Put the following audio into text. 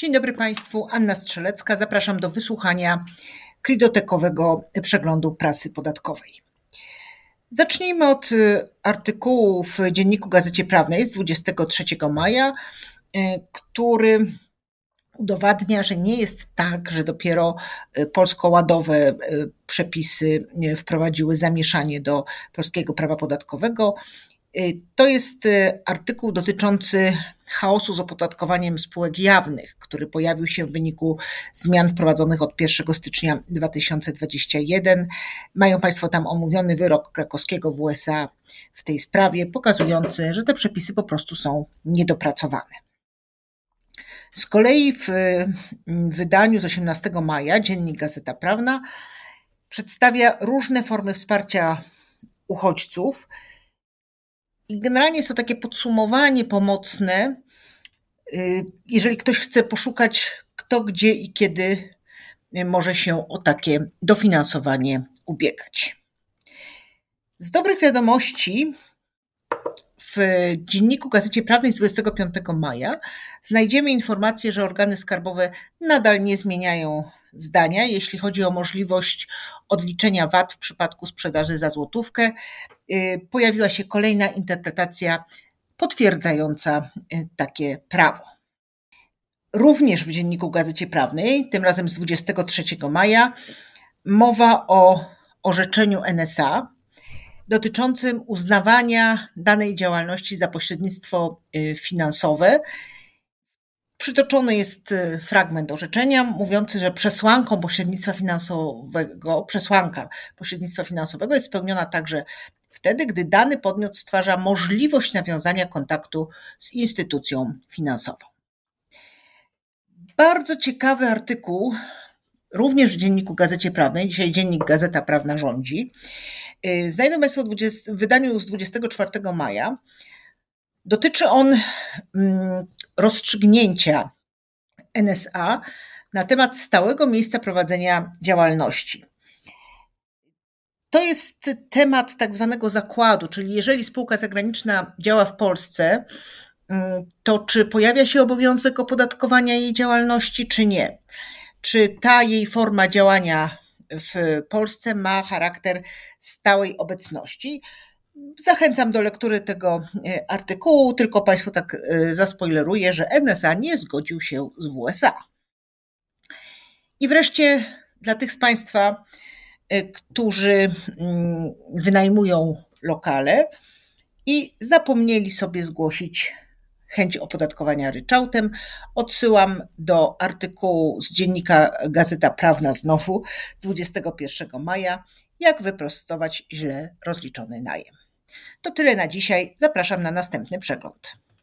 Dzień dobry Państwu, Anna Strzelecka. Zapraszam do wysłuchania kridotekowego przeglądu prasy podatkowej. Zacznijmy od y, artykułu w Dzienniku Gazecie Prawnej z 23 maja, y, który udowadnia, że nie jest tak, że dopiero y, polsko-ładowe przepisy wprowadziły zamieszanie do polskiego prawa podatkowego. Y, to jest y, artykuł dotyczący chaosu z opodatkowaniem spółek jawnych, który pojawił się w wyniku zmian wprowadzonych od 1 stycznia 2021. Mają Państwo tam omówiony wyrok krakowskiego w USA w tej sprawie, pokazujący, że te przepisy po prostu są niedopracowane. Z kolei w wydaniu z 18 maja dziennik Gazeta Prawna przedstawia różne formy wsparcia uchodźców i generalnie jest to takie podsumowanie pomocne, y, jeżeli ktoś chce poszukać, kto, gdzie i kiedy może się o takie dofinansowanie ubiegać. Z dobrych wiadomości w dzienniku Gazecie Prawnej z 25 maja znajdziemy informację, że organy skarbowe nadal nie zmieniają zdania, jeśli chodzi o możliwość odliczenia VAT w przypadku sprzedaży za złotówkę. Y, pojawiła się kolejna interpretacja potwierdzająca y, takie prawo. Również w dzienniku Gazecie Prawnej, tym razem z 23 maja, mowa o orzeczeniu NSA dotyczącym uznawania danej działalności za pośrednictwo y, finansowe Przytoczony jest y, fragment orzeczenia mówiący, że przesłanką pośrednictwa finansowego, przesłanka pośrednictwa finansowego jest spełniona także wtedy, gdy dany podmiot stwarza możliwość nawiązania kontaktu z instytucją finansową. Bardzo ciekawy artykuł, również w dzienniku Gazecie Prawnej, dzisiaj dziennik Gazeta Prawna rządzi. Y, znajdą Państwo w wydaniu z 24 maja. Dotyczy on mm, rozstrzygnięcia NSA na temat stałego miejsca prowadzenia działalności. To jest temat tak zwanego zakładu, czyli jeżeli spółka zagraniczna działa w Polsce, mm, to czy pojawia się obowiązek opodatkowania jej działalności, czy nie? Czy ta jej forma działania w Polsce ma charakter stałej obecności? Zachęcam do lektury tego e, artykułu, tylko Państwu tak e, zaspoileruję, że NSA nie zgodził się z WSA. I wreszcie dla tych z Państwa, e, którzy mm, wynajmują lokale i zapomnieli sobie zgłosić chęć opodatkowania ryczałtem, odsyłam do artykułu z dziennika Gazeta Prawna znowu z 21 maja, jak wyprostować źle rozliczony najem. To tyle na dzisiaj. Zapraszam na następny przegląd.